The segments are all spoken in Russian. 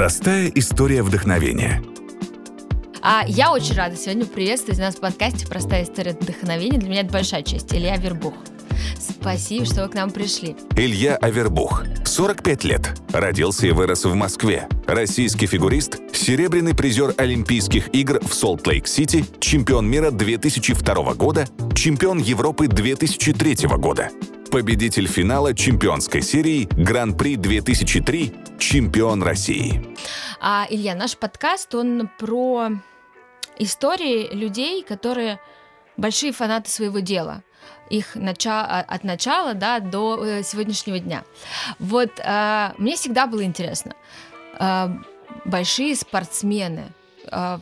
Простая история вдохновения. А я очень рада сегодня приветствовать нас в подкасте «Простая история вдохновения». Для меня это большая честь. Илья Авербух. Спасибо, что вы к нам пришли. Илья Авербух, 45 лет. Родился и вырос в Москве. Российский фигурист, серебряный призер Олимпийских игр в Солт-Лейк-Сити, чемпион мира 2002 года, чемпион Европы 2003 года, победитель финала чемпионской серии Гран-при 2003, чемпион России. А, Илья, наш подкаст, он про истории людей, которые большие фанаты своего дела их нача от начала да, до э, сегодняшнего дня. Вот э, мне всегда было интересно, э, большие спортсмены, э,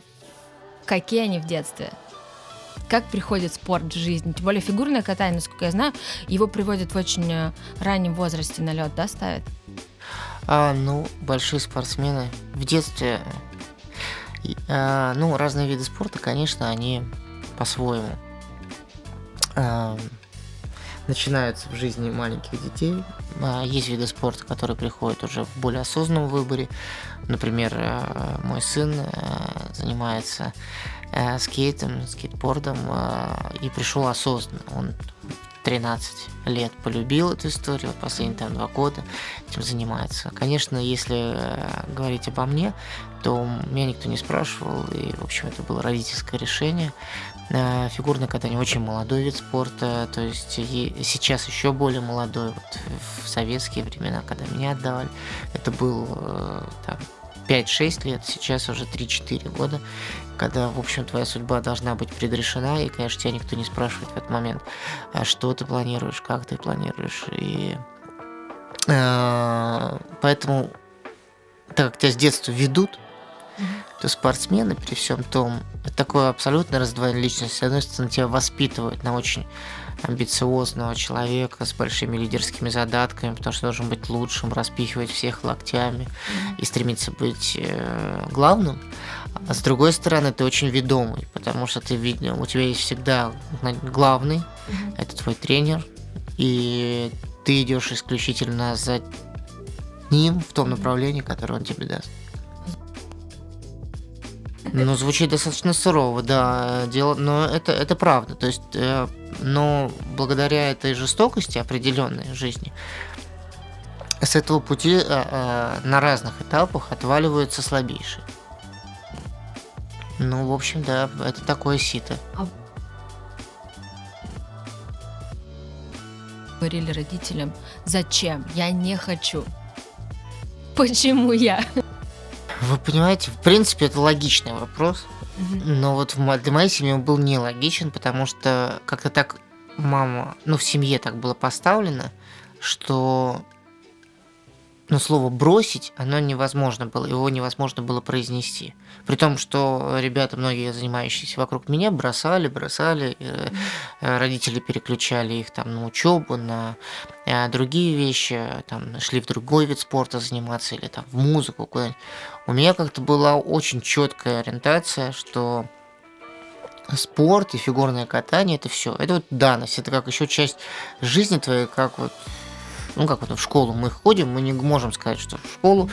какие они в детстве? Как приходит спорт в жизнь? Тем более фигурное катание, насколько я знаю, его приводят в очень э, раннем возрасте на лед, да, ставят? А, ну, большие спортсмены в детстве, а, ну, разные виды спорта, конечно, они по-своему а, начинаются в жизни маленьких детей. А, есть виды спорта, которые приходят уже в более осознанном выборе. Например, а, мой сын а, занимается а, скейтом, скейтбордом а, и пришел осознанно. Он 13 лет полюбил эту историю, последние там два года этим занимается. Конечно, если э, говорить обо мне, то меня никто не спрашивал, и, в общем, это было родительское решение. Э, фигурное катание очень молодой вид спорта, то есть сейчас еще более молодой. Вот в советские времена, когда меня отдавали, это был э, там, 5-6 лет, сейчас уже 3-4 года, когда, в общем, твоя судьба должна быть предрешена, и, конечно, тебя никто не спрашивает в этот момент, а что ты планируешь, как ты планируешь, и э, поэтому, так как тебя с детства ведут, то спортсмены при всем том, это такое абсолютно раздвоение личности. С одной стороны, тебя воспитывают на очень амбициозного человека с большими лидерскими задатками, потому что должен быть лучшим, распихивать всех локтями и стремиться быть э, главным. А с другой стороны, ты очень ведомый, потому что ты видел, у тебя есть всегда главный, mm-hmm. это твой тренер, и ты идешь исключительно за ним в том направлении, которое он тебе даст. Ну, звучит достаточно сурово, да, дело, но это, это правда. То есть, э, но благодаря этой жестокости определенной жизни, с этого пути э, э, на разных этапах отваливаются слабейшие. Ну, в общем, да, это такое сито. А Говорили родителям, зачем? Я не хочу. Почему я? Вы понимаете, в принципе, это логичный вопрос. Но вот для моей семьи он был нелогичен, потому что как-то так мама, ну, в семье так было поставлено, что но слово бросить, оно невозможно было, его невозможно было произнести. При том, что ребята, многие занимающиеся вокруг меня, бросали, бросали, э, родители переключали их там на учебу, на э, другие вещи, там шли в другой вид спорта заниматься или там в музыку куда-нибудь. У меня как-то была очень четкая ориентация, что спорт и фигурное катание это все. Это вот данность, это как еще часть жизни твоей, как вот ну как вот в школу мы ходим, мы не можем сказать, что в школу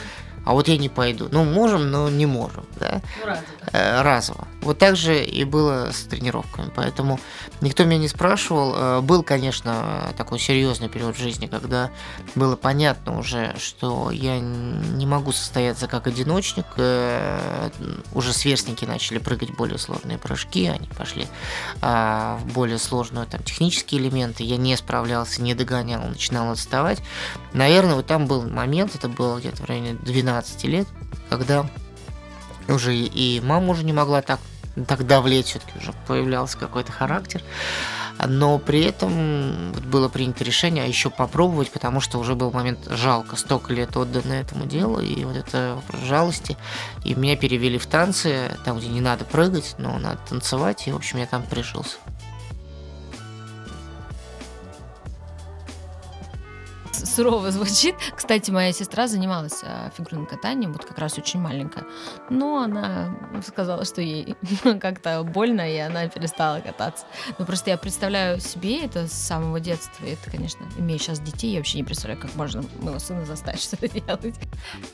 а вот я не пойду. Ну, можем, но не можем, да? Ну, разово. Э, разово. Вот так же и было с тренировками, поэтому никто меня не спрашивал. Э, был, конечно, такой серьезный период в жизни, когда было понятно уже, что я не могу состояться как одиночник. Э, уже сверстники начали прыгать более сложные прыжки, они пошли а, в более сложные там технические элементы. Я не справлялся, не догонял, начинал отставать. Наверное, вот там был момент, это было где-то в районе 12 12 лет, когда уже и мама уже не могла так, так давлеть, все-таки уже появлялся какой-то характер. Но при этом было принято решение еще попробовать, потому что уже был момент жалко, столько лет отдано этому делу, и вот это жалости. И меня перевели в танцы, там, где не надо прыгать, но надо танцевать, и, в общем, я там прижился. Сурово звучит. Кстати, моя сестра занималась а, фигурным катанием, вот как раз очень маленькая. Но она сказала, что ей как-то больно, и она перестала кататься. Ну, просто я представляю себе это с самого детства. И это, конечно, имея сейчас детей, я вообще не представляю, как можно моего сына заставить что-то делать.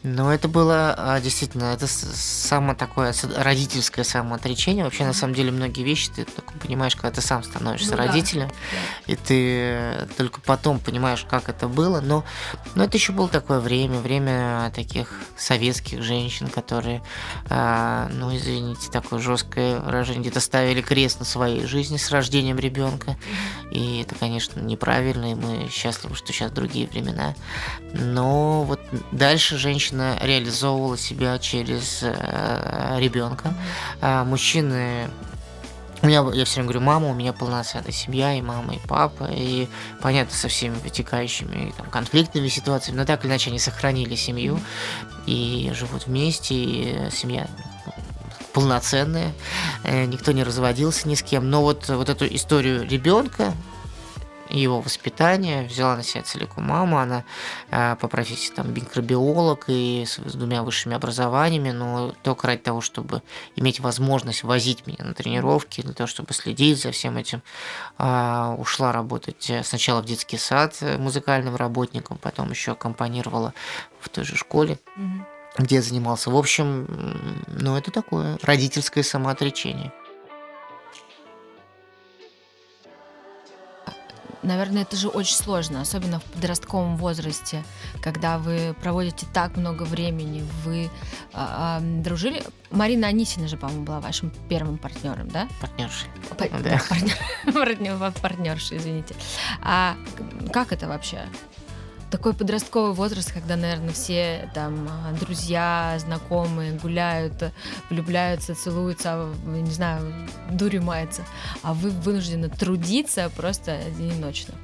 Ну, это было а, действительно, это самое такое родительское самоотречение. Вообще, на самом деле, многие вещи ты только понимаешь, когда ты сам становишься ну, родителем, да. и ты только потом понимаешь, как это было. Но, но это еще было такое время, время таких советских женщин, которые, а, ну, извините, такое жесткое выражение, где-то ставили крест на своей жизни с рождением ребенка. И это, конечно, неправильно, и мы счастливы, что сейчас другие времена. Но вот дальше женщина реализовывала себя через э, ребенка. А мужчины у меня, я все время говорю, мама, у меня полноценная семья, и мама, и папа, и понятно, со всеми вытекающими там, конфликтными ситуациями, но так или иначе они сохранили семью и живут вместе, и семья полноценная, э, никто не разводился ни с кем. Но вот, вот эту историю ребенка, его воспитание, взяла на себя целиком мама, она э, по профессии там микробиолог и с, с двумя высшими образованиями, но только ради того, чтобы иметь возможность возить меня на тренировки, для того, чтобы следить за всем этим, э, ушла работать сначала в детский сад музыкальным работником, потом еще аккомпанировала в той же школе. Mm-hmm где я занимался. В общем, ну это такое родительское самоотречение. Наверное, это же очень сложно, особенно в подростковом возрасте, когда вы проводите так много времени, вы а, а, дружили. Марина Анисина же, по-моему, была вашим первым партнером, да? Партнершей. По- да. Партнер, партнершей, извините. А как это вообще? Такой подростковый возраст, когда, наверное, все там а, друзья, знакомые гуляют, влюбляются, целуются, а, не знаю, дурью мается, а вы вынуждены трудиться просто день и ночно.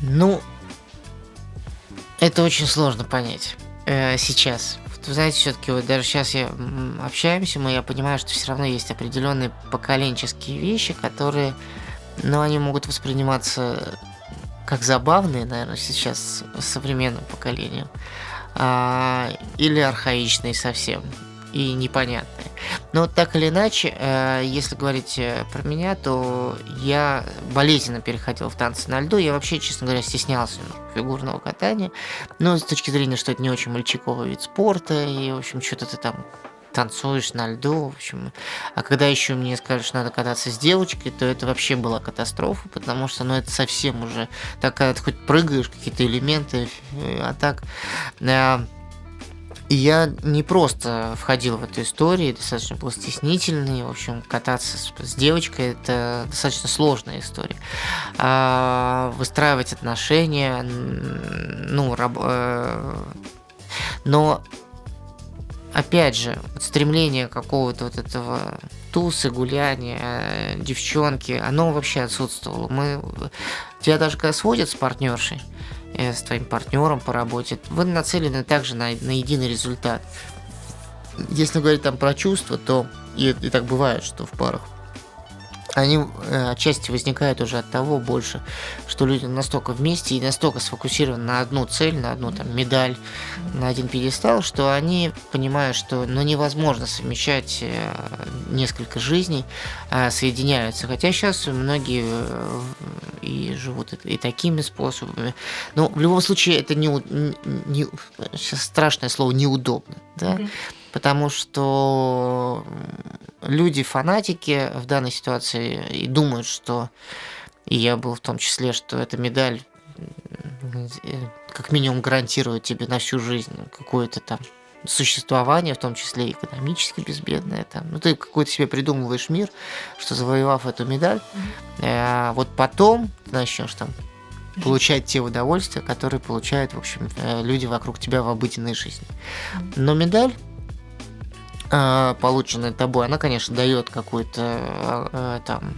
Ну, это очень сложно понять э, сейчас. Вы знаете, все-таки вот даже сейчас я общаемся, мы я понимаю, что все равно есть определенные поколенческие вещи, которые, ну, они могут восприниматься как забавные, наверное, сейчас современным поколением, а, или архаичные совсем и непонятные. Но так или иначе, э, если говорить э, про меня, то я болезненно переходил в танцы на льду. Я вообще, честно говоря, стеснялся фигурного катания. Но с точки зрения, что это не очень мальчиковый вид спорта, и, в общем, что-то ты там танцуешь на льду, в общем. А когда еще мне сказали, что надо кататься с девочкой, то это вообще была катастрофа, потому что, ну, это совсем уже такая, ты хоть прыгаешь, какие-то элементы, а так... Э, и я не просто входил в эту историю, достаточно был стеснительный. В общем, кататься с, с девочкой это достаточно сложная история. А, выстраивать отношения, ну, раб, э, но опять же, вот стремление какого-то вот этого тусы, гуляния, э, девчонки, оно вообще отсутствовало. Мы, тебя даже когда сводят с партнершей, э, с твоим партнером по работе, вы нацелены также на, на единый результат. Если говорить там про чувства, то и, и так бывает, что в парах они э, отчасти возникают уже от того больше, что люди настолько вместе и настолько сфокусированы на одну цель, на одну там медаль, на один пьедестал, что они понимают, что ну, невозможно совмещать э, несколько жизней, а соединяются. Хотя сейчас многие э, и живут и такими способами. Но в любом случае это не, не сейчас страшное слово неудобно, да. Mm-hmm потому что люди фанатики в данной ситуации и думают, что и я был в том числе, что эта медаль как минимум гарантирует тебе на всю жизнь какое-то там существование, в том числе экономически безбедное. Там. Ну, ты какой-то себе придумываешь мир, что завоевав эту медаль, э, вот потом ты начнешь там получать те удовольствия, которые получают, в общем, э, люди вокруг тебя в обыденной жизни. Но медаль полученная тобой, она, конечно, дает какой-то а, там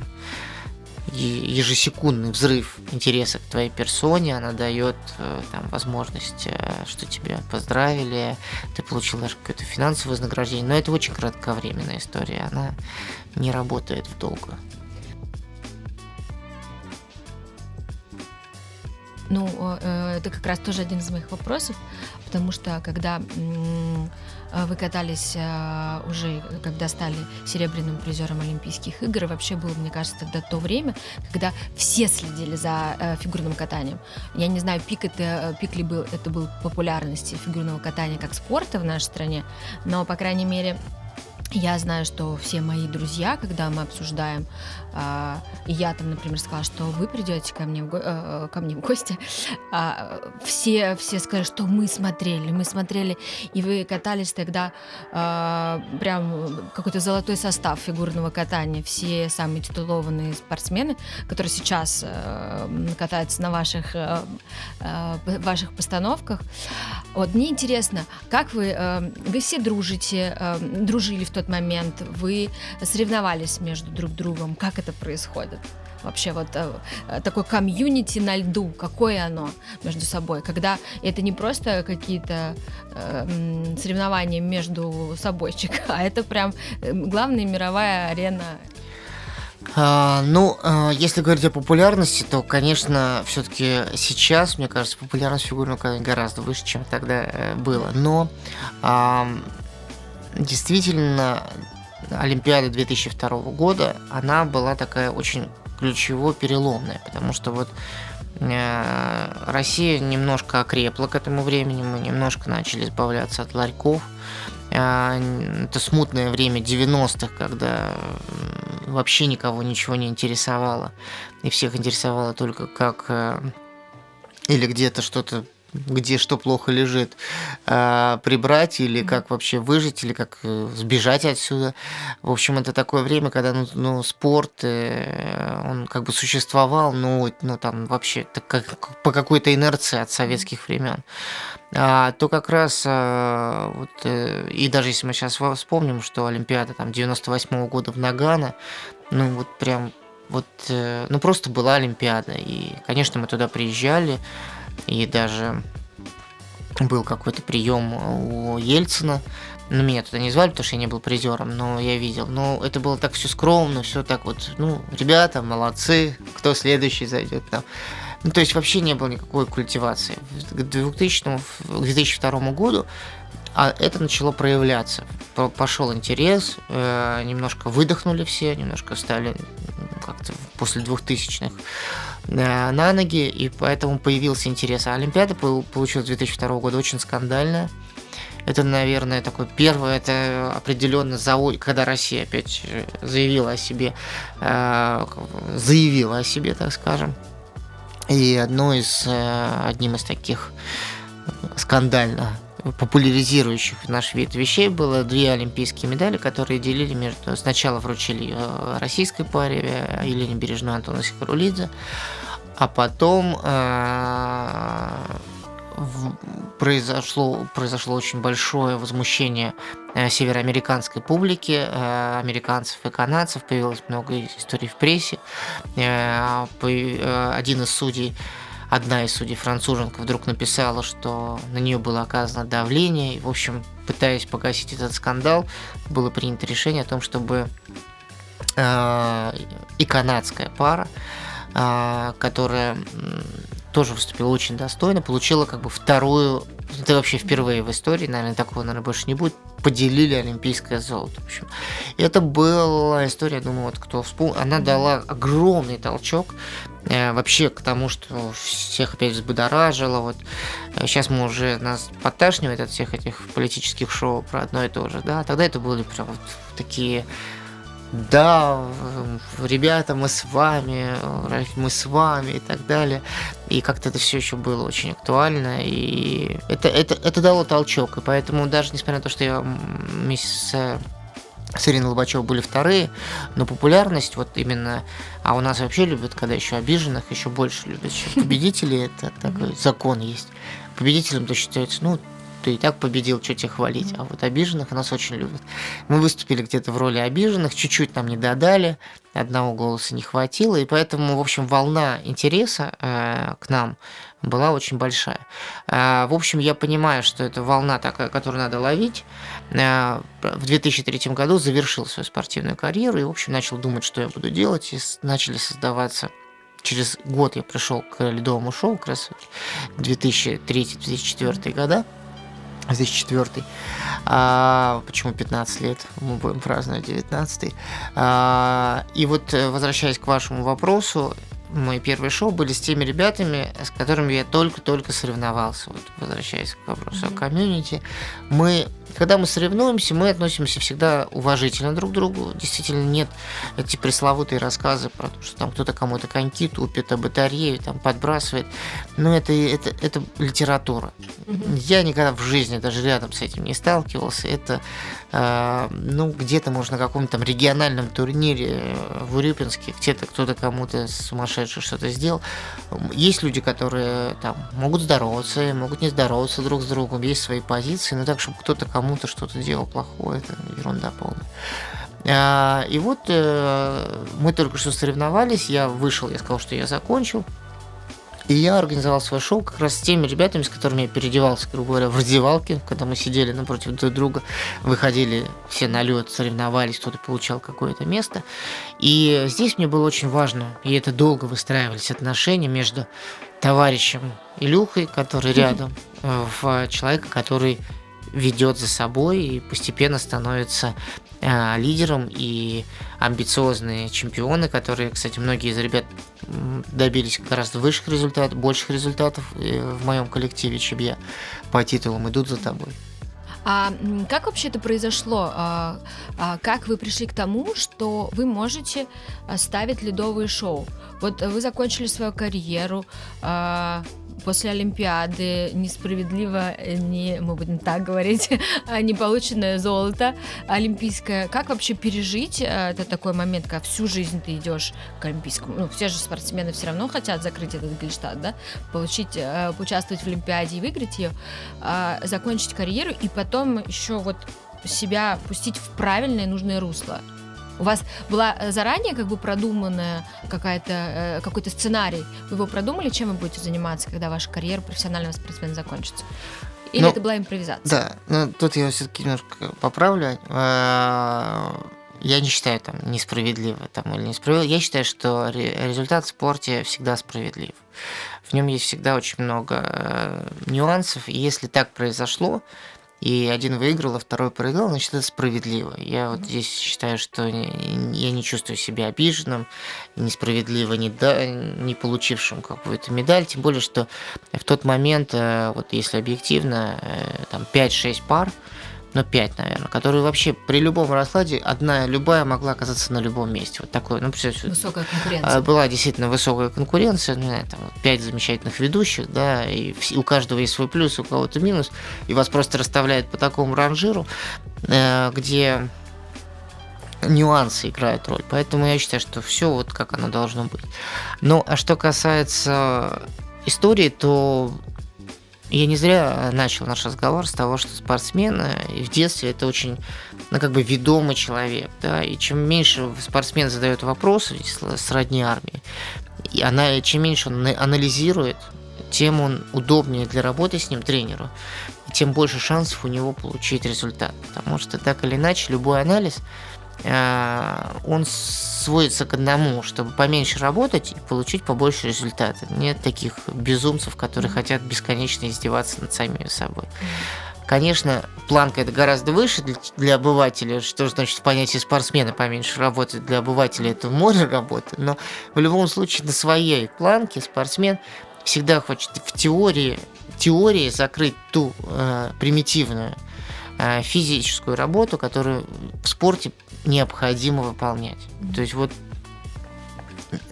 ежесекундный взрыв интереса к твоей персоне, она дает э, там возможность, э, что тебя поздравили, ты получил даже какое-то финансовое вознаграждение, но это очень кратковременная история, она не работает в долго. Ну, э, это как раз тоже один из моих вопросов, потому что когда э, вы катались э, уже, когда стали серебряным призером Олимпийских игр, вообще было, мне кажется, тогда то время, когда все следили за фигурным катанием. Я не знаю, пик это пик ли был, это был популярности фигурного катания как спорта в нашей стране, но, по крайней мере, я знаю, что все мои друзья, когда мы обсуждаем, э, я там, например, сказала, что вы придете ко мне в, го- э, ко мне в гости, э, все, все сказали, что мы смотрели, мы смотрели, и вы катались тогда э, прям какой-то золотой состав фигурного катания, все самые титулованные спортсмены, которые сейчас э, катаются на ваших, э, ваших постановках. Вот мне интересно, как вы, э, вы все дружите, э, дружили в тот момент, вы соревновались между друг другом, как это происходит? Вообще вот э, такой комьюнити на льду, какое оно между собой, когда это не просто какие-то э, соревнования между собойчик, а это прям главная мировая арена а, ну, а, если говорить о популярности, то, конечно, все-таки сейчас, мне кажется, популярность фигурного катания гораздо выше, чем тогда э, было. Но а, действительно, Олимпиада 2002 года, она была такая очень ключево переломная, потому что вот э, Россия немножко окрепла к этому времени, мы немножко начали избавляться от ларьков. Э, это смутное время 90-х, когда вообще никого ничего не интересовало, и всех интересовало только как э, или где-то что-то где что плохо лежит, э, прибрать или как вообще выжить, или как э, сбежать отсюда. В общем, это такое время, когда ну, ну, спорт, э, он как бы существовал, ну, ну там вообще так как, по какой-то инерции от советских времен. А, то как раз а, вот, э, и даже если мы сейчас вспомним, что Олимпиада там 98 -го года в Нагано, ну вот прям вот, ну просто была Олимпиада, и, конечно, мы туда приезжали, и даже был какой-то прием у Ельцина. Ну, меня туда не звали, потому что я не был призером, но я видел. Но это было так все скромно, все так вот, ну, ребята, молодцы, кто следующий зайдет там. Ну, то есть вообще не было никакой культивации. К 2000, к 2002 году а это начало проявляться. Пошел интерес, э, немножко выдохнули все, немножко стали как-то после двухтысячных э, на ноги, и поэтому появился интерес. А Олимпиада получилась 2002 года очень скандальная. Это, наверное, такой первый, это определенно завод, когда Россия опять заявила о себе, э, заявила о себе, так скажем. И одно из, э, одним из таких скандально популяризирующих наш вид вещей было две олимпийские медали, которые делили между... Сначала вручили российской паре э, Елене Бережной Антону Сихарулидзе, а потом э, произошло, произошло очень большое возмущение э, североамериканской публики, э, американцев и канадцев, появилось много историй в прессе. Один из судей одна из судей француженка вдруг написала, что на нее было оказано давление. И, в общем, пытаясь погасить этот скандал, было принято решение о том, чтобы э, и канадская пара, э, которая тоже выступила очень достойно, получила как бы вторую, это вообще впервые в истории, наверное, такого, наверное, больше не будет, поделили олимпийское золото. В общем. Это была история, я думаю, вот кто вспомнил, она дала огромный толчок э, вообще к тому, что всех опять взбудоражило. Вот сейчас мы уже нас подташнивает от всех этих политических шоу про одно и то же, да, тогда это были прям вот такие да, ребята, мы с вами, мы с вами и так далее. И как-то это все еще было очень актуально, и это, это, это дало толчок. И поэтому даже несмотря на то, что я вместе с с Ириной Лобачевой были вторые, но популярность вот именно, а у нас вообще любят, когда еще обиженных, еще больше любят, чем победителей, это такой закон есть. Победителем то считается, ну, ты и так победил, что тебе хвалить. А вот обиженных нас очень любят. Мы выступили где-то в роли обиженных, чуть-чуть нам не додали, одного голоса не хватило, и поэтому, в общем, волна интереса э, к нам была очень большая. Э, в общем, я понимаю, что это волна такая, которую надо ловить. Э, в 2003 году завершил свою спортивную карьеру и, в общем, начал думать, что я буду делать, и начали создаваться через год я пришел к ледовому шоу, как раз 2003-2004 года. 2004. А, почему 15 лет? Мы будем праздновать 19. А, и вот, э, возвращаясь к вашему вопросу, мои первые шоу были с теми ребятами, с которыми я только-только соревновался. Вот, возвращаясь к вопросу mm-hmm. о комьюнити. Мы когда мы соревнуемся, мы относимся всегда уважительно друг к другу. Действительно, нет эти пресловутые рассказы про то, что там кто-то кому-то коньки тупит, а батарею там подбрасывает. Но это, это, это литература. Я никогда в жизни даже рядом с этим не сталкивался. Это, э, ну, где-то, может, на каком-то там региональном турнире в Урюпинске, где-то кто-то кому-то сумасшедший что-то сделал. Есть люди, которые там могут здороваться, могут не здороваться друг с другом, есть свои позиции, но так, чтобы кто-то кому кому-то что-то делал плохое, это ерунда полная. А, и вот э, мы только что соревновались, я вышел, я сказал, что я закончил. И я организовал свое шоу как раз с теми ребятами, с которыми я переодевался, грубо говоря, в раздевалке, когда мы сидели напротив друг друга, выходили все на лед, соревновались, кто-то получал какое-то место. И здесь мне было очень важно, и это долго выстраивались отношения между товарищем Илюхой, который рядом, э, в человека, который ведет за собой и постепенно становится э, лидером и амбициозные чемпионы, которые, кстати, многие из ребят добились гораздо высших результатов, больших результатов э, в моем коллективе, чем я по титулам идут за тобой. А как вообще это произошло? А, а, как вы пришли к тому, что вы можете ставить ледовые шоу? Вот вы закончили свою карьеру, а, после Олимпиады несправедливо, э, не, мы будем так говорить, а не полученное золото олимпийское. Как вообще пережить э, это такой момент, когда всю жизнь ты идешь к олимпийскому? Ну, все же спортсмены все равно хотят закрыть этот Гельштадт, да? Получить, э, поучаствовать в Олимпиаде и выиграть ее, а, закончить карьеру и потом еще вот себя пустить в правильное нужное русло. У вас была э, заранее как бы продуманная какая-то, э, какой-то сценарий? Вы его продумали, чем вы будете заниматься, когда ваша карьера профессионального спортсмена закончится? Или ну, это была импровизация? Да, но тут я все-таки немножко поправлю. Э, я не считаю там несправедливо там, или несправедливо. Я считаю, что результат в спорте всегда справедлив. В нем есть всегда очень много нюансов. И если так произошло, и один выиграл, а второй проиграл, значит, это справедливо. Я вот здесь считаю, что я не чувствую себя обиженным, несправедливо не, да, не получившим какую-то медаль, тем более, что в тот момент, э, вот если объективно, э, там 5-6 пар, ну, 5, наверное, которые вообще при любом раскладе одна любая могла оказаться на любом месте. Вот такое, ну, Высокая конкуренция. А, была действительно высокая конкуренция, ну, там, 5 замечательных ведущих, да, и у каждого есть свой плюс, у кого-то минус, и вас просто расставляют по такому ранжиру, э, где нюансы играют роль. Поэтому я считаю, что все вот как оно должно быть. Ну, а что касается истории, то я не зря начал наш разговор с того, что спортсмен в детстве это очень, ну, как бы ведомый человек, да, и чем меньше спортсмен задает вопросы сродни армии, и она, чем меньше он анализирует, тем он удобнее для работы с ним тренеру, и тем больше шансов у него получить результат. Потому что так или иначе любой анализ Э, он сводится к одному, чтобы поменьше работать и получить побольше результата. Нет таких безумцев, которые хотят бесконечно издеваться над самими собой. Конечно, планка это гораздо выше для, для обывателя, что значит в понятии спортсмена поменьше работать. Для обывателя это море работы, но в любом случае на своей планке спортсмен всегда хочет в теории, теории закрыть ту э, примитивную э, физическую работу, которую в спорте необходимо выполнять. То есть вот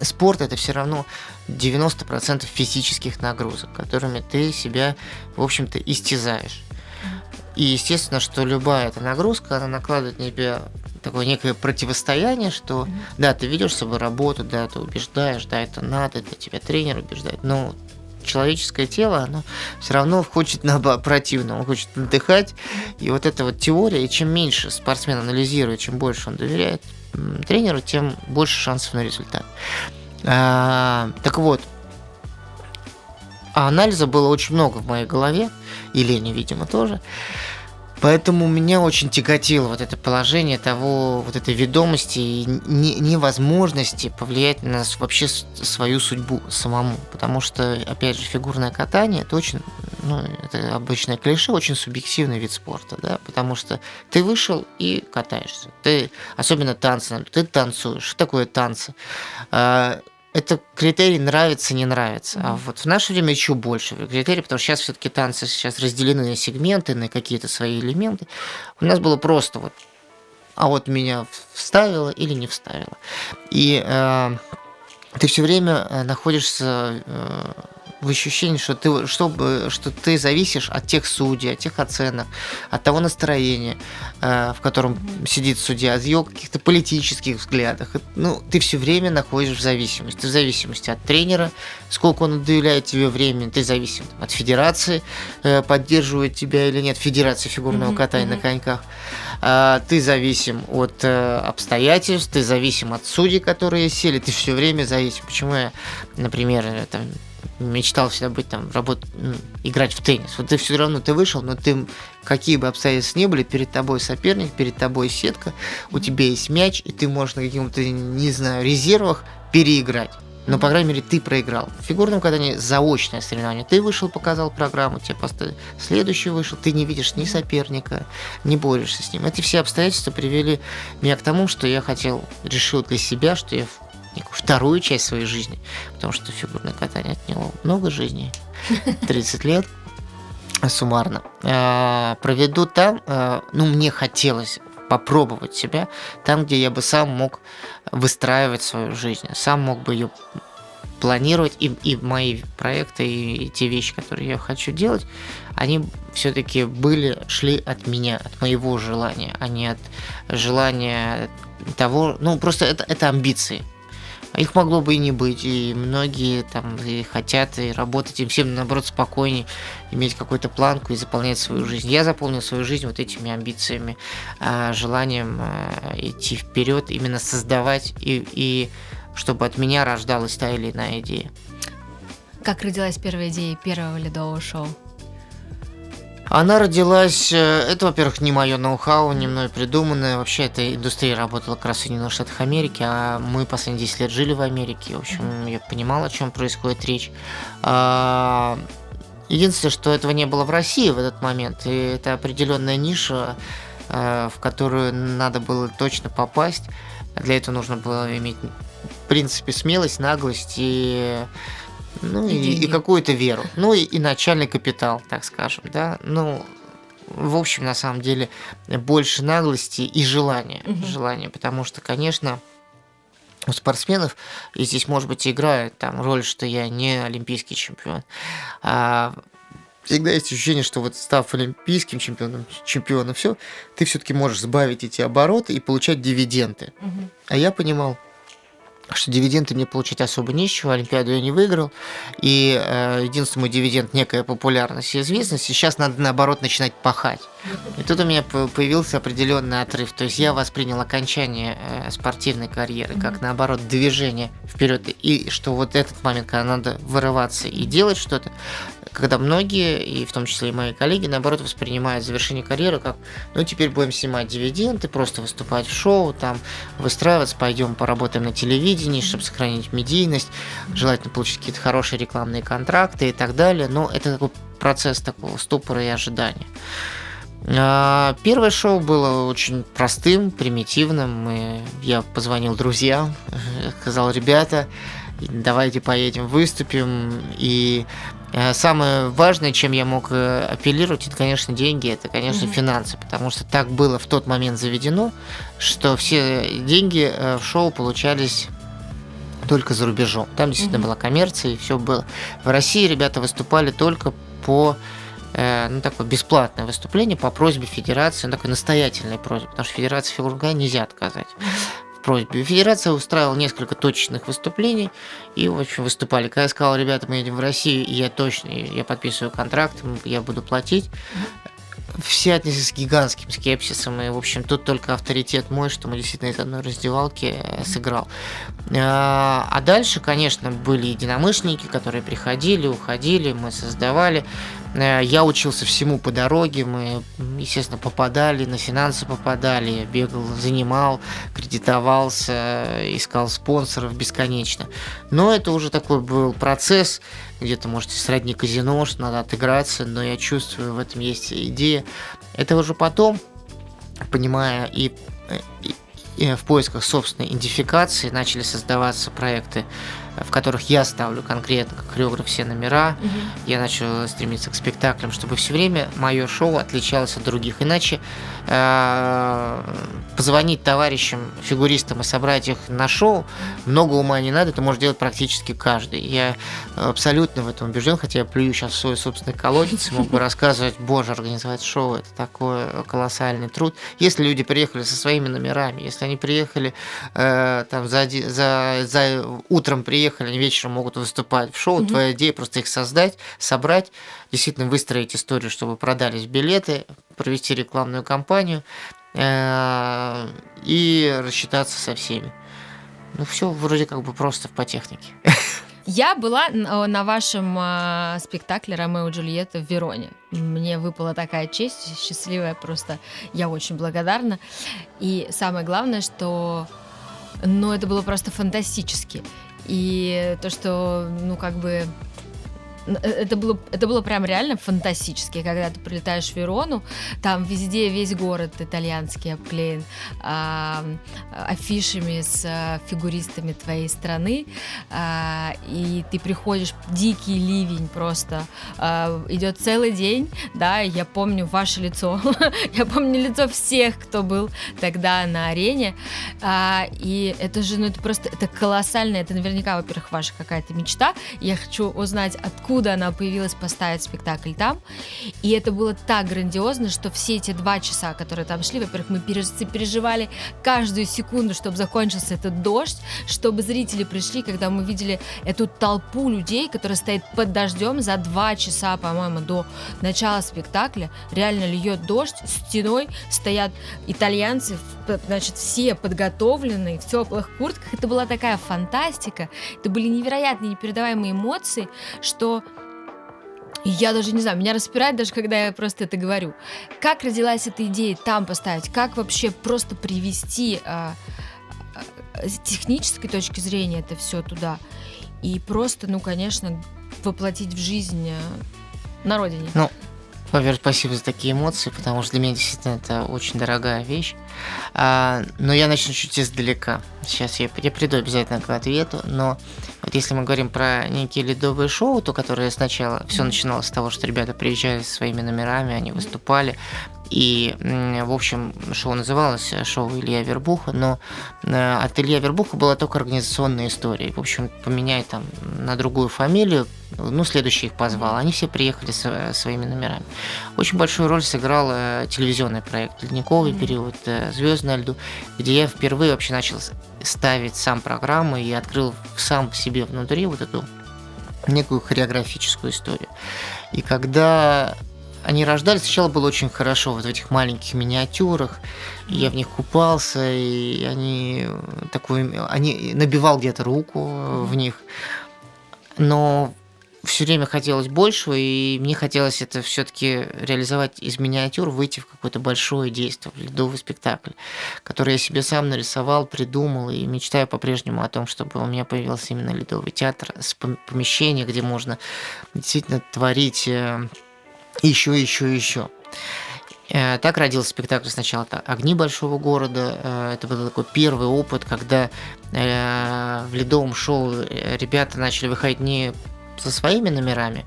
спорт это все равно 90% физических нагрузок, которыми ты себя, в общем-то, истязаешь. И естественно, что любая эта нагрузка, она накладывает на тебя такое некое противостояние, что mm-hmm. да, ты ведешь с собой работу, да, ты убеждаешь, да, это надо, это тебя тренер убеждает, но человеческое тело, оно все равно хочет на противно, он хочет отдыхать. И вот эта вот теория, и чем меньше спортсмен анализирует, чем больше он доверяет тренеру, тем больше шансов на результат. А, так вот, а анализа было очень много в моей голове, и Лене, видимо, тоже. Поэтому меня очень тяготило вот это положение того, вот этой ведомости и невозможности повлиять на вообще свою судьбу самому. Потому что, опять же, фигурное катание это очень, ну, это обычное клише, очень субъективный вид спорта, да, потому что ты вышел и катаешься. Ты, особенно танцы, ты танцуешь. Что такое танцы? Это критерий нравится, не нравится. А вот в наше время еще больше критерий, потому что сейчас все-таки танцы сейчас разделены на сегменты, на какие-то свои элементы. У нас было просто вот, а вот меня вставило или не вставило. И э, ты все время э, находишься э, в ощущении, что ты, чтобы, что ты зависишь от тех судей, от тех оценок, от того настроения, э, в котором сидит судья, от его каких-то политических взглядов. Ну, ты все время находишься в зависимости. Ты в зависимости от тренера, сколько он уделяет тебе времени, ты зависим от федерации, э, поддерживает тебя или нет, федерация фигурного mm-hmm, катания mm-hmm. на коньках. Э, ты зависим от э, обстоятельств, ты зависим от судей, которые сели, ты все время зависим. Почему я, например, там, мечтал всегда быть там, работать, ну, играть в теннис. Вот ты все равно ты вышел, но ты какие бы обстоятельства ни были, перед тобой соперник, перед тобой сетка, у тебя есть мяч, и ты можешь на каких-то, не знаю, резервах переиграть. Но, по крайней мере, ты проиграл. В фигурном катании заочное соревнование. Ты вышел, показал программу, тебе просто следующий вышел, ты не видишь ни соперника, не борешься с ним. Эти все обстоятельства привели меня к тому, что я хотел, решил для себя, что я некую вторую часть своей жизни, потому что фигурное катание отняло много жизней, 30 лет суммарно. А, проведу там, а, ну, мне хотелось попробовать себя там, где я бы сам мог выстраивать свою жизнь, сам мог бы ее планировать, и, и мои проекты, и, и те вещи, которые я хочу делать, они все-таки были, шли от меня, от моего желания, а не от желания того, ну, просто это, это амбиции. Их могло бы и не быть, и многие там и хотят и работать, им всем наоборот спокойнее иметь какую-то планку и заполнять свою жизнь. Я заполнил свою жизнь вот этими амбициями, а, желанием а, идти вперед, именно создавать и, и чтобы от меня рождалась та или иная идея. Как родилась первая идея первого ледового шоу? Она родилась, э, это, во-первых, не мое ноу-хау, не мной придуманное. Вообще, эта индустрия работала как раз в Соединенных Штатах Америки, а мы последние 10 лет жили в Америке. В общем, я понимал, о чем происходит речь. А, единственное, что этого не было в России в этот момент, и это определенная ниша, э, в которую надо было точно попасть. Для этого нужно было иметь, в принципе, смелость, наглость и ну и, и, и какую-то веру, ну и, и начальный капитал, так скажем, да, ну в общем, на самом деле, больше наглости и желания, угу. желания, потому что, конечно, у спортсменов, и здесь, может быть, играет там роль, что я не олимпийский чемпион, а всегда есть ощущение, что вот став олимпийским чемпионом, чемпионом, все, ты все-таки можешь сбавить эти обороты и получать дивиденды. Угу. А я понимал, что дивиденды мне получить особо нечего, Олимпиаду я не выиграл, и э, единственный мой дивиденд некая популярность и известность, сейчас надо наоборот начинать пахать. И тут у меня появился определенный отрыв, то есть я воспринял окончание э, спортивной карьеры как наоборот движение вперед, и что вот этот момент, когда надо вырываться и делать что-то, когда многие, и в том числе и мои коллеги, наоборот, воспринимают завершение карьеры как, ну, теперь будем снимать дивиденды, просто выступать в шоу, там, выстраиваться, пойдем поработаем на телевидении, чтобы сохранить медийность, желательно получить какие-то хорошие рекламные контракты и так далее, но это такой процесс такого ступора и ожидания. А, первое шоу было очень простым, примитивным. И я позвонил друзьям, сказал, ребята, давайте поедем, выступим. И Э, самое важное, чем я мог э, апеллировать, это, конечно, деньги, это, конечно, mm-hmm. финансы, потому что так было в тот момент заведено, что все деньги э, в шоу получались только за рубежом. Там действительно mm-hmm. была коммерция и все было. В России ребята выступали только по ну, такое бесплатное выступление по просьбе федерации, ну, такой настоятельной просьбе, потому что федерации фигурка нельзя отказать просьбе. Федерация устраивала несколько точечных выступлений и, в общем, выступали. Когда я сказал, ребята, мы едем в Россию, и я точно, я подписываю контракт, я буду платить, все отнеслись с гигантским скепсисом, и, в общем, тут только авторитет мой, что мы действительно из одной раздевалки э, сыграл. А, а дальше, конечно, были единомышленники, которые приходили, уходили, мы создавали. Э, я учился всему по дороге, мы, естественно, попадали, на финансы попадали, бегал, занимал, кредитовался, искал спонсоров бесконечно. Но это уже такой был процесс, где-то, можете сродни казино, что надо отыграться, но я чувствую, в этом есть идея. Это уже потом, понимая и, и, и в поисках собственной идентификации, начали создаваться проекты в которых я ставлю конкретно как хореограф все номера. Угу. Я начал стремиться к спектаклям, чтобы все время мое шоу отличалось от других. Иначе э, позвонить товарищам, фигуристам и собрать их на шоу много ума не надо, это может делать практически каждый. Я абсолютно в этом убежден, хотя я плюю сейчас в свой собственный колодец и мог бы рассказывать, боже, организовать шоу, это такой колоссальный труд. Если люди приехали со своими номерами, если они приехали э, там за, за, за утром приехали приехали, они вечером могут выступать в шоу. Угу. Твоя идея просто их создать, собрать, действительно выстроить историю, чтобы продались билеты, провести рекламную кампанию э, и рассчитаться со всеми. Ну, все вроде как бы просто по технике. Я была на вашем э, спектакле «Ромео и Джульетта» в Вероне. Мне выпала такая честь, счастливая просто. Я очень благодарна. И самое главное, что ну, это было просто фантастически. И то, что, ну, как бы это было, это было прям реально фантастически, когда ты прилетаешь в Верону, там везде весь город итальянский обклеен а, афишами с а, фигуристами твоей страны, а, и ты приходишь, дикий ливень просто, а, идет целый день, да, я помню ваше лицо, я помню лицо всех, кто был тогда на арене, а, и это же, ну это просто, это колоссально, это наверняка, во-первых, ваша какая-то мечта, я хочу узнать, откуда откуда она появилась поставить спектакль там. И это было так грандиозно, что все эти два часа, которые там шли, во-первых, мы переживали каждую секунду, чтобы закончился этот дождь, чтобы зрители пришли, когда мы видели эту толпу людей, которая стоит под дождем за два часа, по-моему, до начала спектакля. Реально льет дождь, стеной стоят итальянцы, значит, все подготовленные, в теплых куртках. Это была такая фантастика. Это были невероятные, непередаваемые эмоции, что я даже не знаю, меня распирает даже, когда я просто это говорю. Как родилась эта идея там поставить? Как вообще просто привести а, а, с технической точки зрения это все туда? И просто, ну, конечно, воплотить в жизнь а, на родине. Ну, во-первых, спасибо за такие эмоции, потому что для меня действительно это очень дорогая вещь. А, но я начну чуть издалека. Сейчас я, я приду обязательно к ответу, но вот если мы говорим про некие ледовые шоу, то которые сначала все начиналось с того, что ребята приезжали со своими номерами, они выступали, и, в общем, шоу называлось э, шоу Илья Вербуха, но э, от Илья Вербуха была только организационная история. В общем, поменять там на другую фамилию, ну, следующий их позвал. Они все приехали со э, своими номерами. Очень большую роль сыграл телевизионный проект «Ледниковый период», «Звезд на льду», где я впервые вообще начал ставить сам программы и открыл сам в себе внутри вот эту некую хореографическую историю. И когда они рождались, сначала было очень хорошо вот в этих маленьких миниатюрах. Я в них купался, и они такой, они набивал где-то руку в них. Но все время хотелось большего, и мне хотелось это все-таки реализовать из миниатюр, выйти в какое-то большое действие, в ледовый спектакль, который я себе сам нарисовал, придумал, и мечтаю по-прежнему о том, чтобы у меня появился именно ледовый театр с помещением, где можно действительно творить э, еще, еще, еще. Э, так родился спектакль сначала «Огни большого города». Э, это был такой первый опыт, когда э, в ледовом шоу ребята начали выходить не со своими номерами,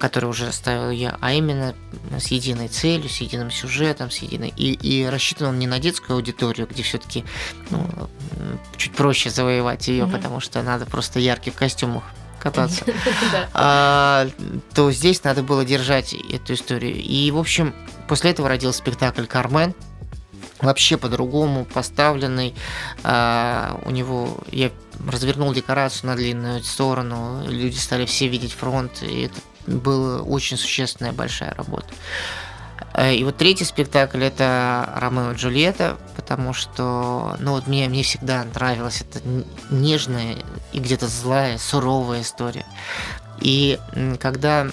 которые уже ставил я, а именно с единой целью, с единым сюжетом, с единой... И, и рассчитан он не на детскую аудиторию, где все-таки ну, чуть проще завоевать ее, mm-hmm. потому что надо просто ярких костюмах кататься, а, то здесь надо было держать эту историю. И, в общем, после этого родился спектакль «Кармен», вообще по-другому поставленный. А, у него я развернул декорацию на длинную сторону, люди стали все видеть фронт, и это была очень существенная большая работа. Э, и вот третий спектакль это Ромео и Джульетта, потому что, ну вот мне, мне всегда нравилась эта нежная и где-то злая, суровая история. И когда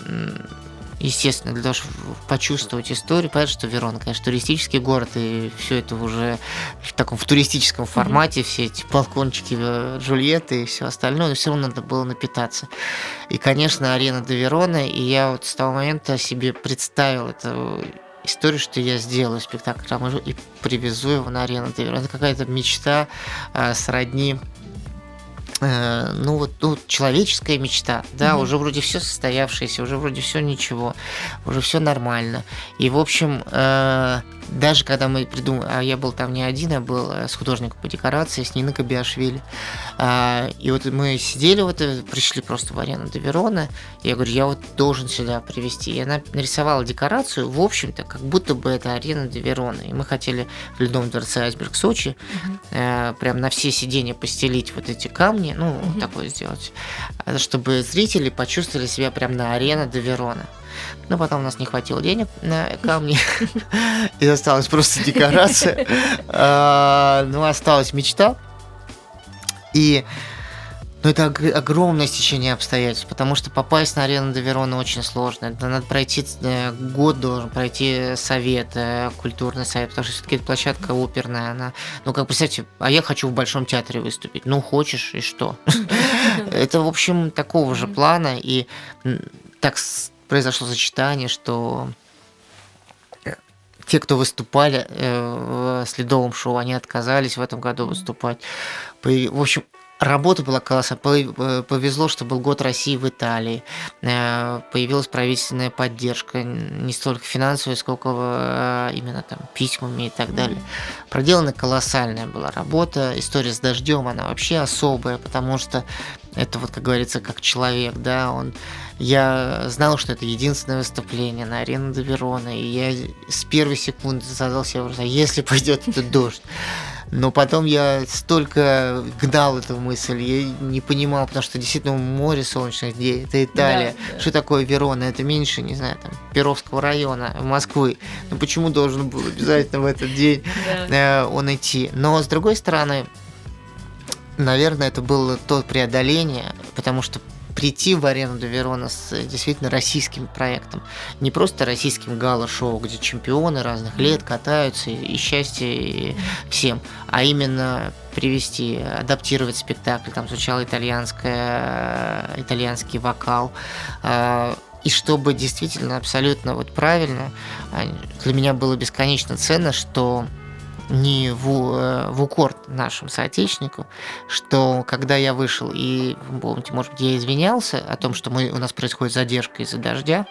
естественно, для того, чтобы почувствовать историю, понятно, что Верона, конечно, туристический город, и все это уже в таком в туристическом формате, mm-hmm. все эти балкончики э, Джульетты и все остальное, но все равно надо было напитаться. И, конечно, арена до Вероны, и я вот с того момента себе представил это историю, что я сделаю спектакль и привезу его на арену. Это какая-то мечта а, сродни Э, ну вот ну, человеческая мечта, да, mm-hmm. уже вроде все состоявшееся, уже вроде все ничего, уже все нормально. И в общем, э, даже когда мы придумали, а я был там не один, я был э, с художником по декорации, с Ниной Кабиашвили, а, и вот мы сидели, вот э, пришли просто в арену до Верона, я говорю, я вот должен сюда привезти. И она нарисовала декорацию, в общем-то, как будто бы это арена до Верона. И мы хотели в Ледовом дворце Айсберг Сочи э, прям на все сиденья постелить вот эти камни, ну, такое сделать, чтобы зрители почувствовали себя прям на арене до Верона. Но потом у нас не хватило денег на камни, и осталась просто декорация. А, ну, осталась мечта. И ну, это огромное стечение обстоятельств, потому что попасть на арену до Верона очень сложно. Это надо пройти, э, год должен пройти совет, э, культурный совет, потому что все-таки это площадка оперная, она, ну, как представьте, а я хочу в Большом театре выступить. Ну, хочешь, и что? Это, в общем, такого же плана, и так произошло сочетание, что э, те, кто выступали э, в следовом шоу, они отказались в этом году выступать. В общем, Работа была классная. Э, повезло, что был год России в Италии. Появилась правительственная поддержка, не столько финансовая, сколько именно там письмами и так далее. Проделана колоссальная была работа. История с дождем, она вообще особая, потому что это вот, как говорится, как человек, да, он я знал, что это единственное выступление на арене до Верона, и я с первой секунды задал себе вопрос, а если пойдет этот дождь? Но потом я столько гнал эту мысль, я не понимал, потому что действительно море солнечных дней, это Италия. Да, да. Что такое Верона? Это меньше, не знаю, там, Перовского района, Москвы. Ну почему должен был обязательно в этот день. Э, он идти? Но с другой стороны, наверное, это было то преодоление, потому что прийти в арену до Верона с э, действительно российским проектом. Не просто российским гала-шоу, где чемпионы разных лет катаются, и счастье всем, а именно привести, адаптировать спектакль. Там звучал итальянское, итальянский вокал. А, и чтобы действительно абсолютно вот правильно, а, для меня было бесконечно ценно, что не в, э, в укор нашим соотечественникам, что когда я вышел и, помните, может быть, я извинялся о том, что мы, у нас происходит задержка из-за дождя,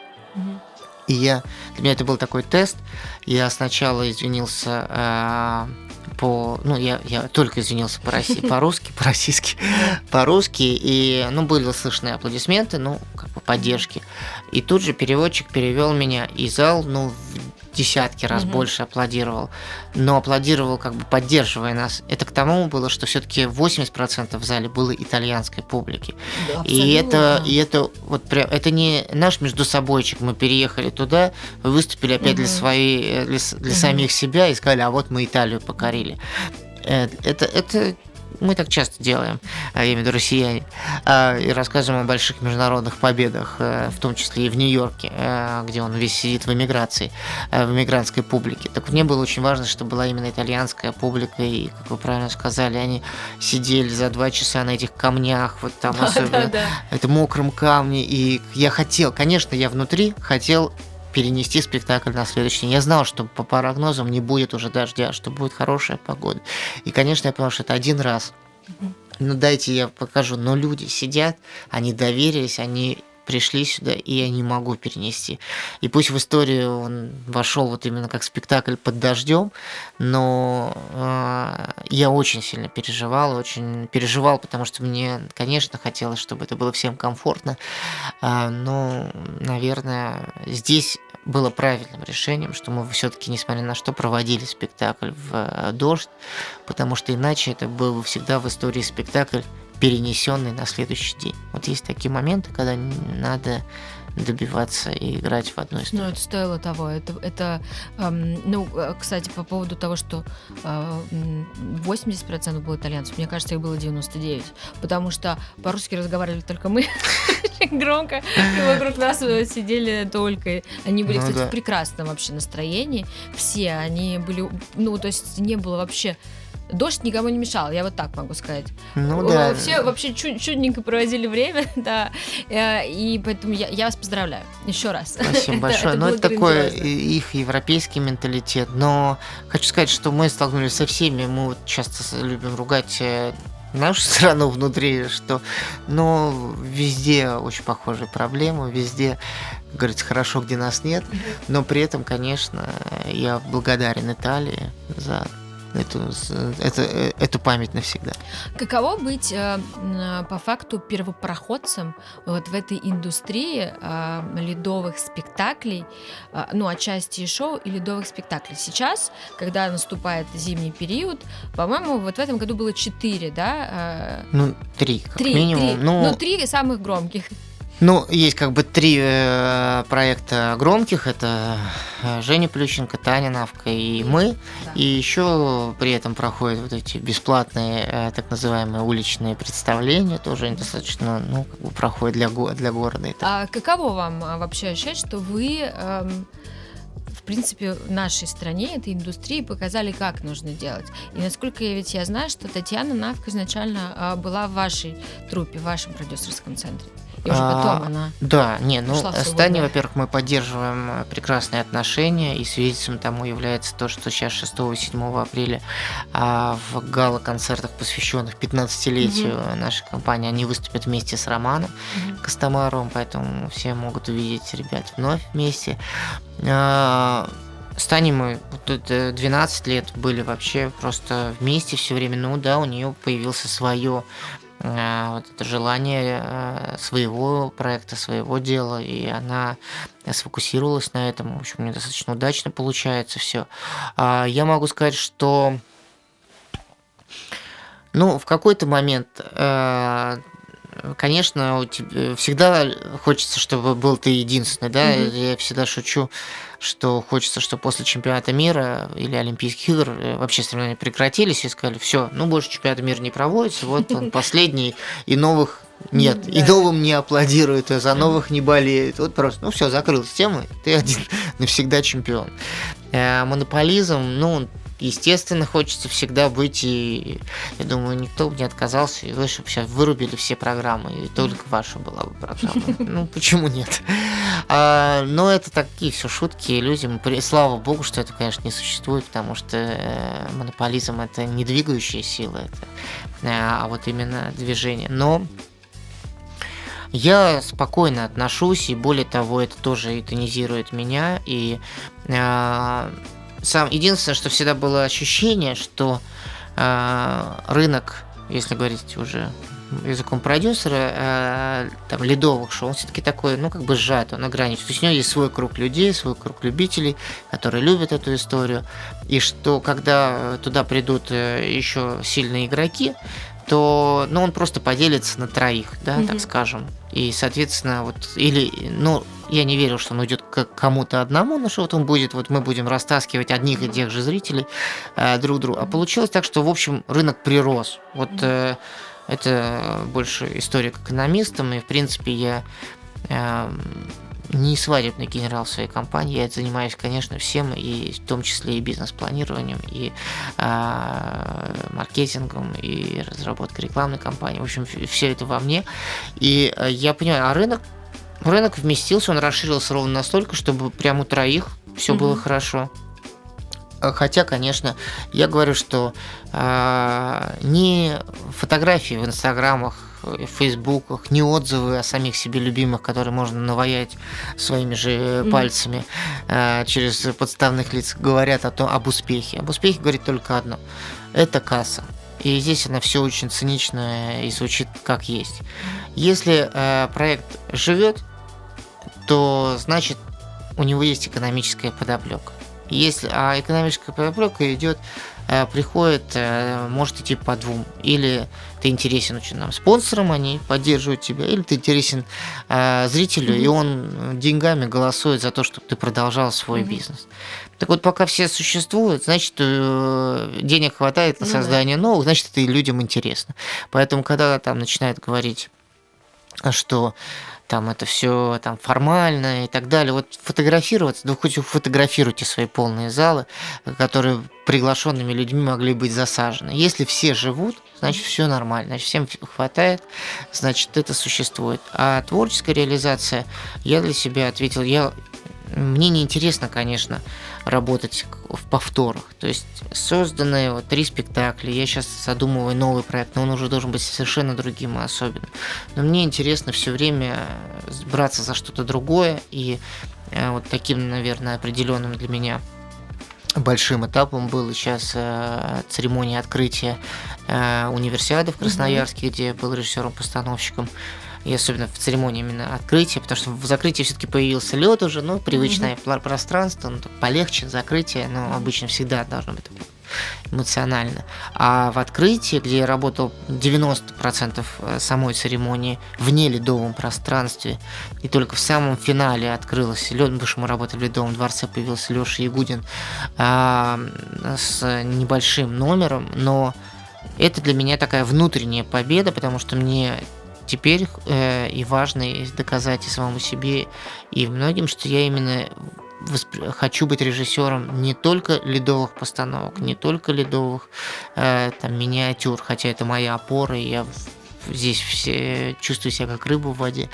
и я, для меня это был такой тест, я сначала извинился э, по, ну, я, я только извинился по России, по-русски, по-российски, по-русски, и, ну, были слышны аплодисменты, ну, как бы поддержки. И тут же переводчик перевел меня, и зал, ну, десятки раз угу. больше аплодировал, но аплодировал как бы поддерживая нас. Это к тому было, что все-таки 80% в зале было итальянской публики. Да, и это, и это вот прям, это не наш между собойчик. Мы переехали туда, выступили опять угу. для своей, для, для угу. самих себя и сказали, а вот мы Италию покорили. Э, это, это мы так часто делаем, а, я имею в виду россияне, а, и рассказываем о больших международных победах, э, в том числе и в Нью-Йорке, э, где он весь сидит в эмиграции, э, в эмигрантской публике. Так мне было очень важно, чтобы была именно итальянская публика, и, как вы правильно сказали, они сидели за два часа на этих камнях, вот там особенно, да, да. это мокром камне, и я хотел, конечно, я внутри хотел перенести спектакль на следующий день. Я знал, что по прогнозам не будет уже дождя, что будет хорошая погода. И, конечно, я понял, что это один раз. Ну, дайте я покажу. Но люди сидят, они доверились, они пришли сюда, и я не могу перенести. И пусть в историю он вошел вот именно как спектакль под дождем, но э, я очень сильно переживал, очень переживал, потому что мне, конечно, хотелось, чтобы это было всем комфортно, э, но, наверное, здесь было правильным решением, что мы все-таки, несмотря на что, проводили спектакль в э, дождь, потому что иначе это был бы всегда в истории спектакль перенесенный на следующий день. Вот есть такие моменты, когда надо добиваться и играть в одной истории. Ну, это стоило того. Это, это эм, ну, э, кстати, по поводу того, что э, 80% было итальянцев, мне кажется, их было 99. Потому что по-русски разговаривали только мы громко, и вокруг нас сидели только. Они были, ну, кстати, да. в прекрасном вообще настроении. Все они были, ну, то есть не было вообще дождь никому не мешал, я вот так могу сказать. Ну да. Все вообще чуд чудненько проводили время, да, э, и поэтому я, я вас поздравляю еще раз. Спасибо большое. Ну, это такой их европейский менталитет, но хочу сказать, что мы столкнулись со всеми, мы вот часто любим ругать э, нашу страну внутри, что, ну, везде очень похожие проблемы, везде, говорится, хорошо, где нас нет, но при этом, конечно, я благодарен Италии за эту, эту, эту память навсегда. Каково быть э, по факту первопроходцем вот в этой индустрии э, ледовых спектаклей, э, ну, отчасти шоу и ледовых спектаклей? Сейчас, когда наступает зимний период, по-моему, вот в этом году было четыре, да? Ну, три, как три, минимум. Три. Ну, ну, три самых громких. Ну, есть как бы три э, проекта громких. Это э, Женя Плющенко, Таня Навка и мы. Да. И еще при этом проходят вот эти бесплатные э, так называемые уличные представления. Тоже они достаточно, ну, как бы проходят для, для города. А каково вам а, вообще ощущать, что вы... Эм в принципе, в нашей стране, этой индустрии показали, как нужно делать. И насколько я ведь я знаю, что Татьяна Навка изначально а, была в вашей трупе, в вашем продюсерском центре. И уже потом а, она. Да, не, ну с Таней, во-первых, мы поддерживаем э, прекрасные отношения, и свидетельством тому является то, что сейчас 6-7 апреля а, в гала-концертах, посвященных 15-летию угу. нашей компании, они выступят вместе с Романом угу. Костомаровым, поэтому все могут увидеть ребят вновь вместе. А, с Таней мы 12 лет были вообще просто вместе все время. Ну да, у нее появился свое Э, вот это желание э, своего проекта, своего дела, и она сфокусировалась на этом. В общем, мне достаточно удачно получается все. А, я могу сказать, что ну, в какой-то момент э, конечно, у тебя всегда хочется, чтобы был ты единственный, да. Mm-hmm. Я всегда шучу, что хочется, чтобы после чемпионата мира или Олимпийских игр э, вообще соревнования прекратились и сказали, все, ну больше чемпионата мира не проводится, вот он последний, и новых нет, да. и новым не аплодируют, и за новых не болеют. Вот просто, ну все, закрылась тема, ты один навсегда чемпион. Э, монополизм, ну, естественно, хочется всегда быть, и я думаю, никто бы не отказался, и вы, чтобы сейчас вырубили все программы, и только ваша была бы программа. Ну, почему нет? А, но это такие все шутки, иллюзии. Слава богу, что это, конечно, не существует, потому что э, монополизм это не двигающая сила, это, э, а вот именно движение. Но я спокойно отношусь, и более того, это тоже и меня, и э, сам единственное, что всегда было ощущение, что э, рынок, если говорить уже языком продюсера, э, там, ледовых шоу, он все-таки такой, ну, как бы сжат, он ограничен. То есть у него есть свой круг людей, свой круг любителей, которые любят эту историю. И что, когда туда придут э, еще сильные игроки, то, ну, он просто поделится на троих, да, mm-hmm. так скажем. И, соответственно, вот, или, ну, я не верил, что он уйдет к кому-то одному, но что вот он будет, вот мы будем растаскивать одних и тех же зрителей э, друг другу. А получилось так, что, в общем, рынок прирос. Вот э, это больше история к экономистам, и, в принципе, я э, не свадебный генерал своей компании, я занимаюсь, конечно, всем, и в том числе и бизнес-планированием, и э, маркетингом, и разработкой рекламной кампании. В общем, все это во мне. И э, я понимаю, а рынок, рынок вместился, он расширился ровно настолько, чтобы прямо у троих все mm-hmm. было хорошо. Хотя, конечно, я говорю, что э, не фотографии в инстаграмах в фейсбуках, не отзывы о самих себе любимых, которые можно наваять своими же mm-hmm. пальцами э, через подставных лиц, говорят о том, об успехе. Об успехе говорит только одно. Это касса. И здесь она все очень цинично и звучит как есть. Если э, проект живет, то значит у него есть экономическая подоплека. Если, а экономическая подоплека идет Э, приходит, э, может идти по двум. Или ты интересен очень нам спонсорам, они поддерживают тебя, или ты интересен э, зрителю, mm-hmm. и он деньгами голосует за то, чтобы ты продолжал свой mm-hmm. бизнес. Так вот, пока все существуют, значит, денег хватает на ну, создание да. новых, значит, это и людям интересно. Поэтому, когда там начинают говорить, что там это все там формально и так далее. Вот фотографироваться, да хоть фотографируйте свои полные залы, которые приглашенными людьми могли быть засажены. Если все живут, значит все нормально, значит всем хватает, значит это существует. А творческая реализация, я для себя ответил, я мне не интересно, конечно, работать в повторах. То есть созданные вот три спектакля, я сейчас задумываю новый проект, но он уже должен быть совершенно другим и особенным. Но мне интересно все время браться за что-то другое, и э, вот таким, наверное, определенным для меня большим этапом был сейчас э, церемония открытия э, универсиады в Красноярске, mm-hmm. где я был режиссером-постановщиком и особенно в церемонии именно открытия, потому что в закрытии все-таки появился лед уже, ну, привычное mm-hmm. пространство, ну, полегче закрытие, но обычно всегда должно быть эмоционально. А в открытии, где я работал 90% э, самой церемонии в неледовом пространстве, и только в самом финале открылось лед, потому что мы работали в Ледовом дворце, появился Леша Ягудин а, с небольшим номером, но это для меня такая внутренняя победа, потому что мне теперь э, и важно доказать и самому себе, и многим, что я именно воспри... хочу быть режиссером не только ледовых постановок, не только ледовых э, там, миниатюр, хотя это моя опора, и я здесь все чувствую себя как рыбу в воде,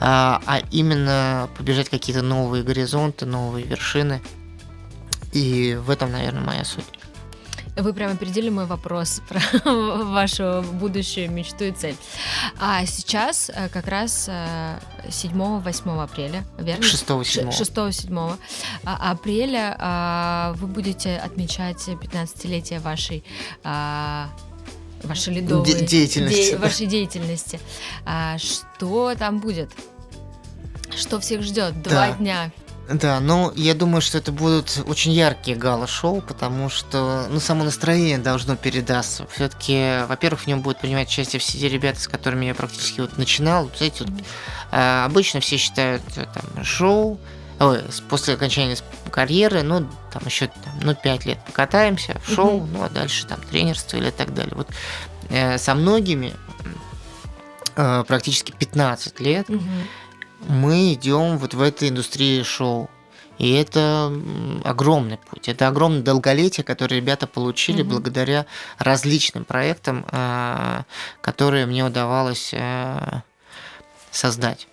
а, а именно побежать какие-то новые горизонты, новые вершины. И в этом, наверное, моя суть. Вы прямо опередили мой вопрос про вашу будущую мечту и цель. А сейчас э, как раз 7-8 э, апреля, верно? 6-7. 6-7 а, апреля а, вы будете отмечать 15-летие вашей а, вашей ледовой Де- деятельности. Де- вашей деятельности. А, что там будет? Что всех ждет? Два да. дня да, ну, я думаю, что это будут очень яркие гала-шоу, потому что, ну, само настроение должно передаться. Все-таки, во-первых, в нем будут принимать участие все те ребята, с которыми я практически вот начинал. Знаете, вот, э, обычно все считают э, там шоу, ой, после окончания карьеры, ну, там еще, там, ну, 5 лет покатаемся в шоу, ну, а дальше там тренерство или так далее. Вот э, со многими э, практически 15 лет мы идем вот в этой индустрии шоу. И это огромный путь, это огромное долголетие, которое ребята получили угу. благодаря различным проектам, э, которые мне удавалось э, создать.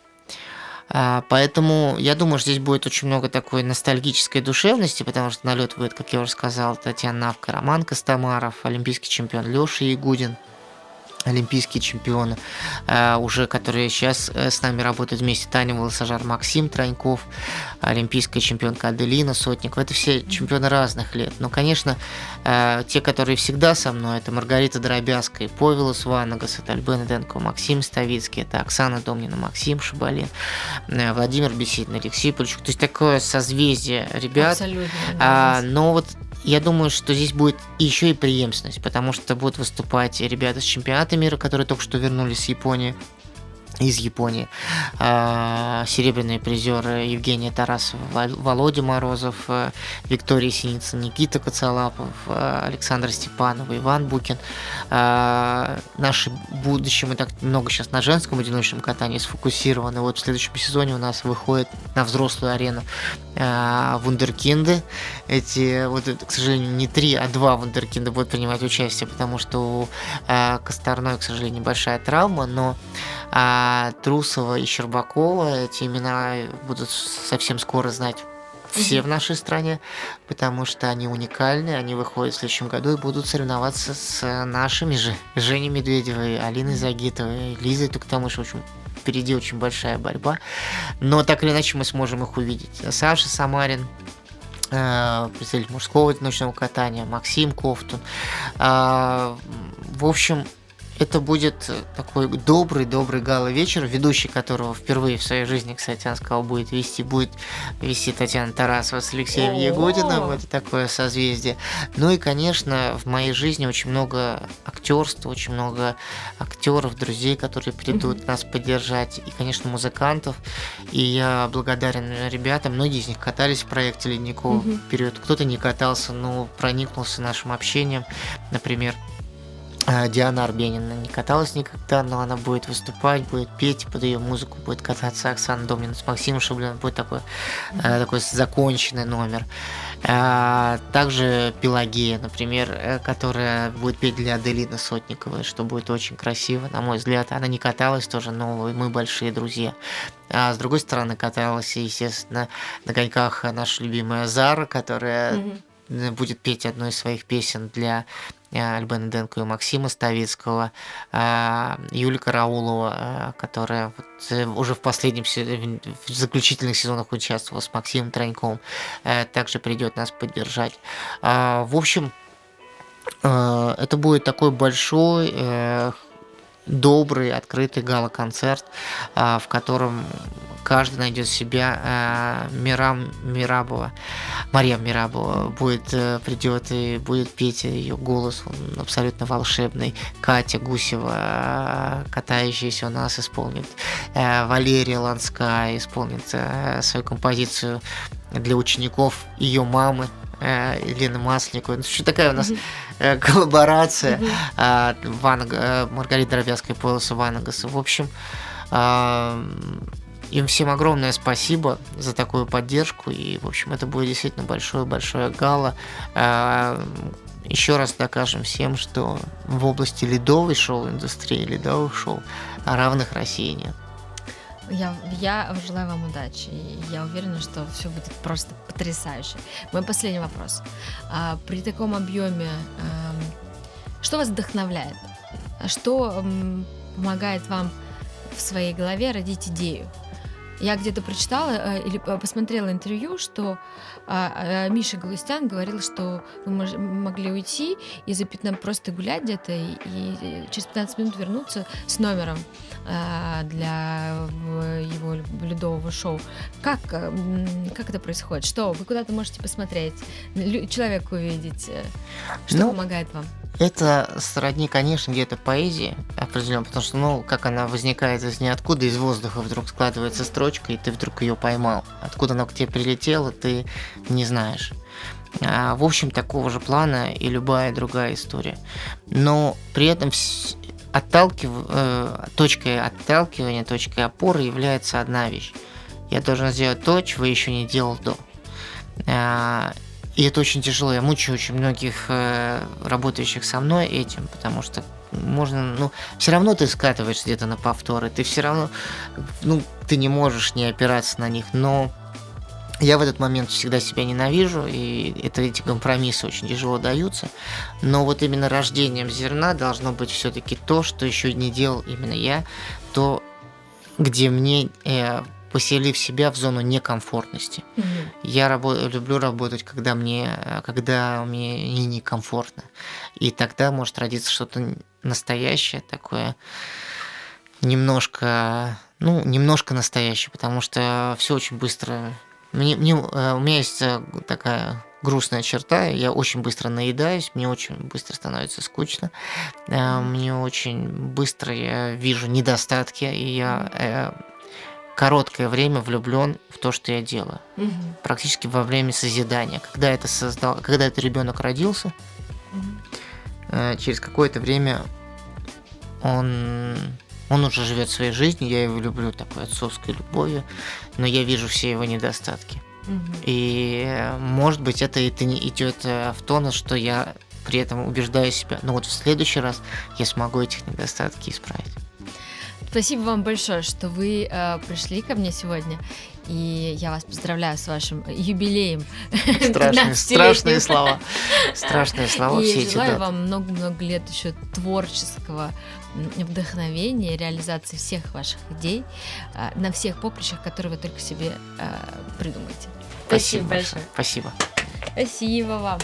А, поэтому я думаю, что здесь будет очень много такой ностальгической душевности, потому что на лед будет, как я уже сказал, Татьяна Навка, Роман Костомаров, олимпийский чемпион Леша Ягудин – олимпийские чемпионы, э, уже которые сейчас э, с нами работают вместе. Таня Волосожар, Максим Траньков, олимпийская чемпионка Аделина Сотникова. Это все чемпионы разных лет. Но, конечно, э, те, которые всегда со мной, это Маргарита Дробязкая, Повелос Ванагас, это Альбена Денко, Максим Ставицкий, это Оксана Домнина, Максим Шабалин, Владимир Бесидин, Алексей Польчук. То есть такое созвездие ребят. Абсолютно. А, но вот я думаю, что здесь будет еще и преемственность, потому что будут выступать ребята с чемпионата мира, которые только что вернулись с Японии из Японии. А, серебряные призеры Евгения Тарасова, Володя Морозов, э, Виктория Синицын, Никита Коцалапов, э, Александр Степанов, Иван Букин. А, наши будущее, мы так много сейчас на женском одиночном катании сфокусированы. Вот в следующем сезоне у нас выходит на взрослую арену а, вундеркинды. Эти, вот, к сожалению, не три, а два вундеркинда будут принимать участие, потому что у Косторной, к сожалению, небольшая травма, но а Трусова и Щербакова, эти имена будут совсем скоро знать все в нашей стране, потому что они уникальны, они выходят в следующем году и будут соревноваться с нашими же Женей Медведевой, Алиной Загитовой, Лизой Туктамыш. В общем, впереди очень большая борьба. Но так или иначе мы сможем их увидеть. Саша Самарин, э, представитель мужского одиночного катания, Максим Кофтун. Э, в общем, Это будет такой добрый-добрый гала-вечер, ведущий которого впервые в своей жизни, кстати, он сказал, будет вести, будет вести Татьяна Тарасова с Алексеем Ягодиным. Это такое созвездие. Ну и, конечно, в моей жизни очень много актерства, очень много актеров, друзей, которые придут нас поддержать, и, конечно, музыкантов. И я благодарен ребятам. Многие из них катались в проекте Ледниковый период. Кто-то не катался, но проникнулся нашим общением. Например, Диана Арбенина не каталась никогда, но она будет выступать, будет петь, под ее музыку будет кататься Оксана Домнина с Максимом Шаблиным, будет такой, mm-hmm. такой законченный номер. А, также Пелагея, например, э, которая будет петь для Аделины Сотниковой, что будет очень красиво, на мой взгляд. Она не каталась тоже, но мы большие друзья. А с другой стороны, каталась, естественно, на коньках наша любимая Зара, которая mm-hmm будет петь одну из своих песен для Э, Альбена Денко и Максима Ставицкого, э, Юлия Караулова, э, которая уже в последнем в заключительных сезонах участвовала с Максимом Траньковым, также придет нас поддержать. В общем, это будет такой большой добрый, открытый гала-концерт, в котором каждый найдет себя. Э, Мирам Мирабова, Мария Мирабова будет, э, придет и будет петь ее голос, он абсолютно волшебный. Катя Гусева, э, катающаяся у нас, исполнит. Валерия Ланская исполнит свою композицию для учеников ее мамы, Елены Масленниковой. Ну, что такая у нас mm-hmm. коллаборация mm-hmm. Ванга, Маргарита Дровязкая и Полоса Ванагаса. В общем, им всем огромное спасибо за такую поддержку. И, в общем, это будет действительно большое-большое гала. А, Еще раз докажем всем, что в области ледовой шоу-индустрии, ледовых шоу равных России нет. Я, я желаю вам удачи. Я уверена, что все будет просто потрясающе. Мой последний вопрос. А, при таком объеме, что вас вдохновляет? Что помогает вам в своей голове родить идею? Я где-то прочитала э, или посмотрела интервью, что а, а, Миша Галустян говорил, что вы могли уйти и за 15 просто гулять где-то и через 15 минут вернуться с номером для его ледового шоу. Как, э, как это происходит? Что? Вы куда-то можете посмотреть, человека увидеть? Э, что ну, помогает вам? Это сродни, конечно, где-то поэзии определенно, потому что, ну, как она возникает из ниоткуда, из воздуха вдруг складывается строчка, и ты вдруг ее поймал. Откуда она к тебе прилетела, ты не знаешь. А, в общем, такого же плана и любая другая история. Но при этом отталкив... э, точкой отталкивания, точкой опоры является одна вещь. Я должен сделать то, чего еще не делал до. А, и это очень тяжело. Я мучаю очень многих э, работающих со мной этим, потому что можно, ну, все равно ты скатываешься где-то на повторы, ты все равно, ну, ты не можешь не опираться на них, но я в этот момент всегда себя ненавижу, и это эти компромиссы очень тяжело даются. Но вот именно рождением зерна должно быть все-таки то, что еще не делал именно я, то, где мне э, поселив себя в зону некомфортности. Угу. Я рабо- люблю работать, когда мне, когда мне некомфортно. И тогда может родиться что-то настоящее такое, немножко, ну, немножко настоящее, потому что все очень быстро. Мне, мне, э, у меня есть э, такая грустная черта, я очень быстро наедаюсь, мне очень быстро становится скучно, э, мне очень быстро я вижу недостатки, и я короткое время влюблен в то, что я делаю. Угу. Практически во время созидания. Когда это создал, когда этот ребенок родился, угу. через какое-то время он он уже живет своей жизнью, я его люблю такой отцовской любовью, но я вижу все его недостатки. Угу. И может быть это это не идет э, в тонус, что я при этом убеждаю себя, но вот в следующий раз я смогу этих недостатки исправить. Спасибо вам большое, что вы э, пришли ко мне сегодня. И я вас поздравляю с вашим юбилеем. Страшные, страшные слова. Страшные слова. И все желаю эти вам много-много лет еще творческого вдохновения, реализации всех ваших идей э, на всех поприщах, которые вы только себе э, придумаете. Спасибо, Спасибо большое. Спасибо. Спасибо вам.